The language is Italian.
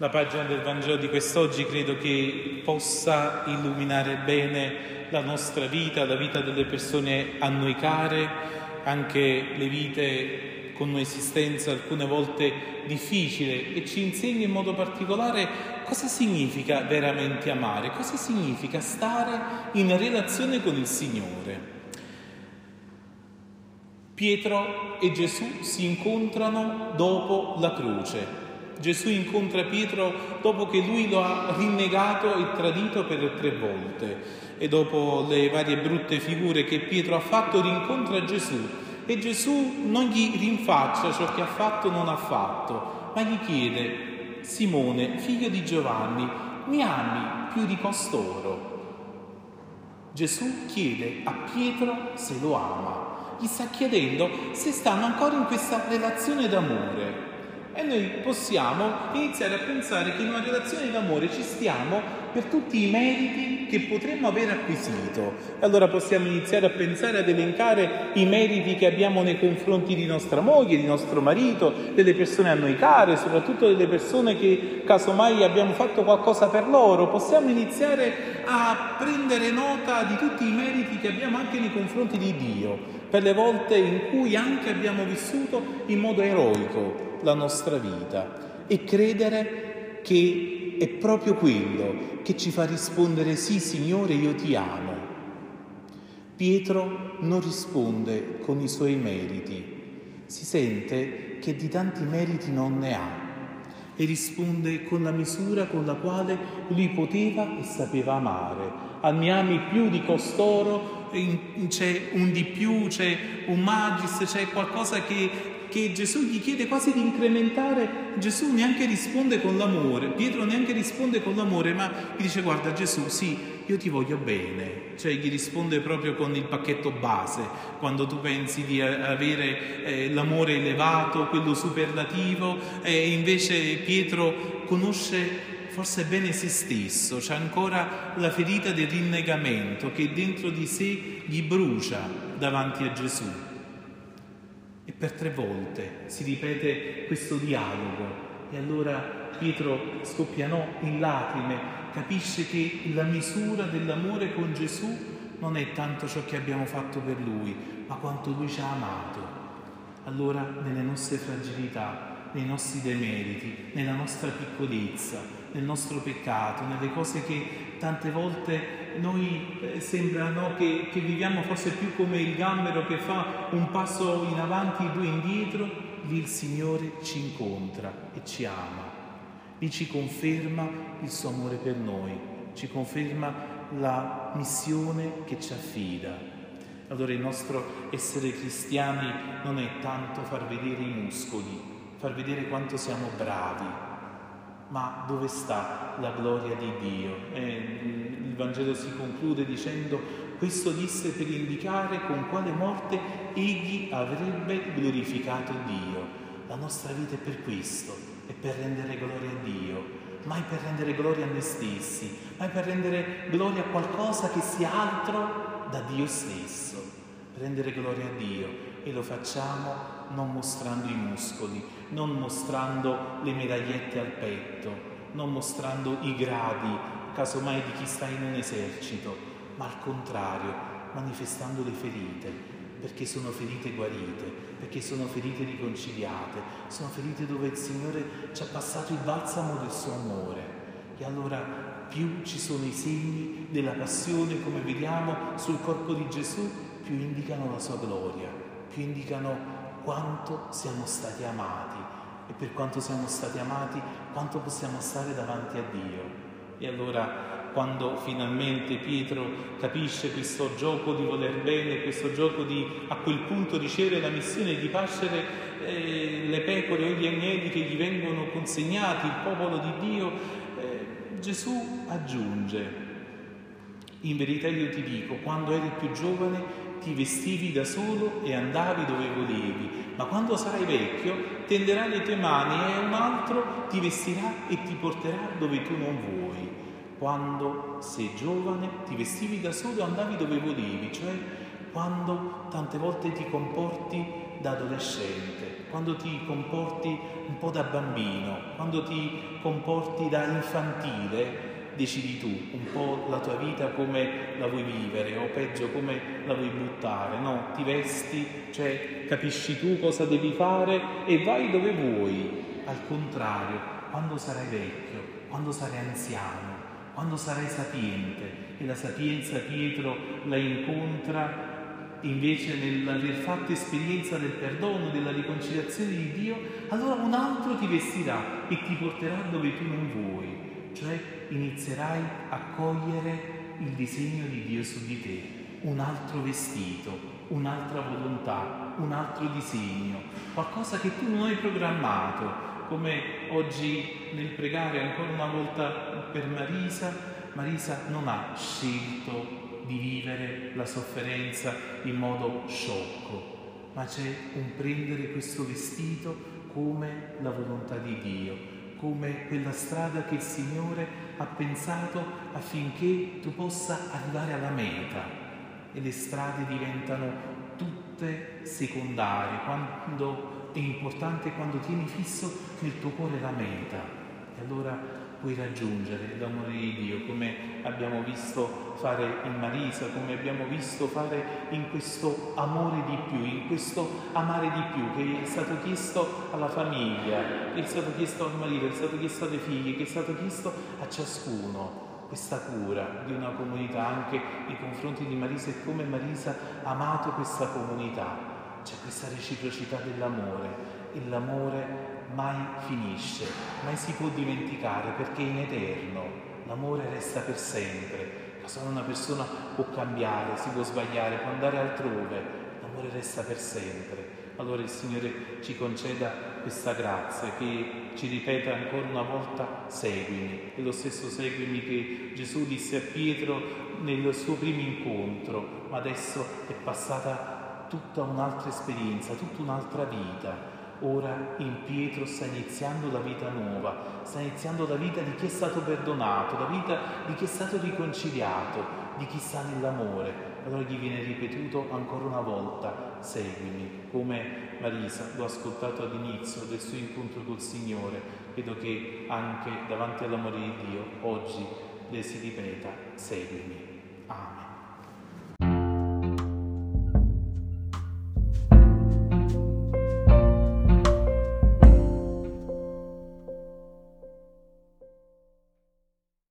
La pagina del Vangelo di quest'oggi credo che possa illuminare bene la nostra vita, la vita delle persone a noi care, anche le vite con un'esistenza alcune volte difficile e ci insegna in modo particolare cosa significa veramente amare, cosa significa stare in relazione con il Signore. Pietro e Gesù si incontrano dopo la croce. Gesù incontra Pietro dopo che lui lo ha rinnegato e tradito per tre volte e dopo le varie brutte figure che Pietro ha fatto rincontra Gesù e Gesù non gli rinfaccia ciò che ha fatto o non ha fatto, ma gli chiede, Simone, figlio di Giovanni, mi ami più di costoro? Gesù chiede a Pietro se lo ama, gli sta chiedendo se stanno ancora in questa relazione d'amore. E noi possiamo iniziare a pensare che in una relazione d'amore ci stiamo per tutti i meriti che potremmo aver acquisito. E allora possiamo iniziare a pensare, ad elencare i meriti che abbiamo nei confronti di nostra moglie, di nostro marito, delle persone a noi care, soprattutto delle persone che casomai abbiamo fatto qualcosa per loro. Possiamo iniziare a prendere nota di tutti i meriti che abbiamo anche nei confronti di Dio, per le volte in cui anche abbiamo vissuto in modo eroico la nostra vita e credere che è proprio quello che ci fa rispondere sì Signore io ti amo. Pietro non risponde con i suoi meriti, si sente che di tanti meriti non ne ha e risponde con la misura con la quale lui poteva e sapeva amare. A mi ami più di costoro, c'è un di più, c'è un magis, c'è qualcosa che che Gesù gli chiede quasi di incrementare, Gesù neanche risponde con l'amore, Pietro neanche risponde con l'amore, ma gli dice guarda Gesù, sì, io ti voglio bene, cioè gli risponde proprio con il pacchetto base, quando tu pensi di avere eh, l'amore elevato, quello superlativo, e invece Pietro conosce forse bene se stesso, c'è ancora la ferita del rinnegamento che dentro di sé gli brucia davanti a Gesù. Per tre volte si ripete questo dialogo e allora Pietro scoppiano in lacrime, capisce che la misura dell'amore con Gesù non è tanto ciò che abbiamo fatto per Lui, ma quanto Lui ci ha amato. Allora nelle nostre fragilità, nei nostri demeriti, nella nostra piccolezza, nel nostro peccato, nelle cose che tante volte noi eh, sembra no, che, che, viviamo forse più come il gambero che fa un passo in avanti e due indietro, lì il Signore ci incontra e ci ama, lì ci conferma il suo amore per noi, ci conferma la missione che ci affida. Allora il nostro essere cristiani non è tanto far vedere i muscoli, far vedere quanto siamo bravi, ma dove sta la gloria di Dio? Eh, Vangelo si conclude dicendo questo disse per indicare con quale morte egli avrebbe glorificato Dio. La nostra vita è per questo, è per rendere gloria a Dio, mai per rendere gloria a noi stessi, mai per rendere gloria a qualcosa che sia altro da Dio stesso, rendere gloria a Dio e lo facciamo non mostrando i muscoli, non mostrando le medagliette al petto, non mostrando i gradi, casomai di chi sta in un esercito, ma al contrario, manifestando le ferite, perché sono ferite guarite, perché sono ferite riconciliate, sono ferite dove il Signore ci ha passato il balsamo del suo amore. E allora più ci sono i segni della passione, come vediamo sul corpo di Gesù, più indicano la sua gloria, più indicano quanto siamo stati amati e per quanto siamo stati amati, quanto possiamo stare davanti a Dio. E allora quando finalmente Pietro capisce questo gioco di voler bene, questo gioco di a quel punto ricevere la missione di pascere eh, le pecore o gli agnelli che gli vengono consegnati, il popolo di Dio, eh, Gesù aggiunge, in verità io ti dico, quando eri più giovane ti vestivi da solo e andavi dove volevi, ma quando sarai vecchio tenderai le tue mani e un altro ti vestirà e ti porterà dove tu non vuoi. Quando sei giovane ti vestivi da solo e andavi dove volevi, cioè quando tante volte ti comporti da adolescente quando ti comporti un po' da bambino, quando ti comporti da infantile, decidi tu un po' la tua vita come la vuoi vivere o peggio come la vuoi buttare, no? Ti vesti, cioè capisci tu cosa devi fare e vai dove vuoi. Al contrario, quando sarai vecchio, quando sarai anziano, quando sarai sapiente e la sapienza Pietro la incontra invece nell'aver fatto esperienza del perdono, della riconciliazione di Dio, allora un altro ti vestirà e ti porterà dove tu non vuoi cioè inizierai a cogliere il disegno di Dio su di te, un altro vestito, un'altra volontà, un altro disegno, qualcosa che tu non hai programmato, come oggi nel pregare ancora una volta per Marisa, Marisa non ha scelto di vivere la sofferenza in modo sciocco, ma c'è un prendere questo vestito come la volontà di Dio, come quella strada che il Signore ha pensato affinché tu possa arrivare alla meta. E le strade diventano tutte secondarie quando è importante quando tieni fisso nel tuo cuore la meta. E allora puoi raggiungere l'amore di Dio, come abbiamo visto fare in Marisa, come abbiamo visto fare in questo amore di più, in questo amare di più che è stato chiesto alla famiglia, che è stato chiesto al marito, che è stato chiesto alle figlie, che è stato chiesto a ciascuno. Questa cura di una comunità anche nei confronti di Marisa e come Marisa ha amato questa comunità. C'è questa reciprocità dell'amore e l'amore mai finisce, mai si può dimenticare perché è in eterno, l'amore resta per sempre. Solo una persona può cambiare, si può sbagliare, può andare altrove, l'amore resta per sempre. Allora il Signore ci conceda questa grazia, che ci ripeta ancora una volta seguimi. È lo stesso seguimi che Gesù disse a Pietro nel suo primo incontro, ma adesso è passata tutta un'altra esperienza, tutta un'altra vita Ora in Pietro sta iniziando la vita nuova, sta iniziando la vita di chi è stato perdonato, la vita di chi è stato riconciliato, di chi sta nell'amore. Allora gli viene ripetuto ancora una volta, seguimi, come Marisa l'ho ascoltato all'inizio del suo incontro col Signore, credo che anche davanti all'amore di Dio oggi le si ripeta, seguimi. Amen.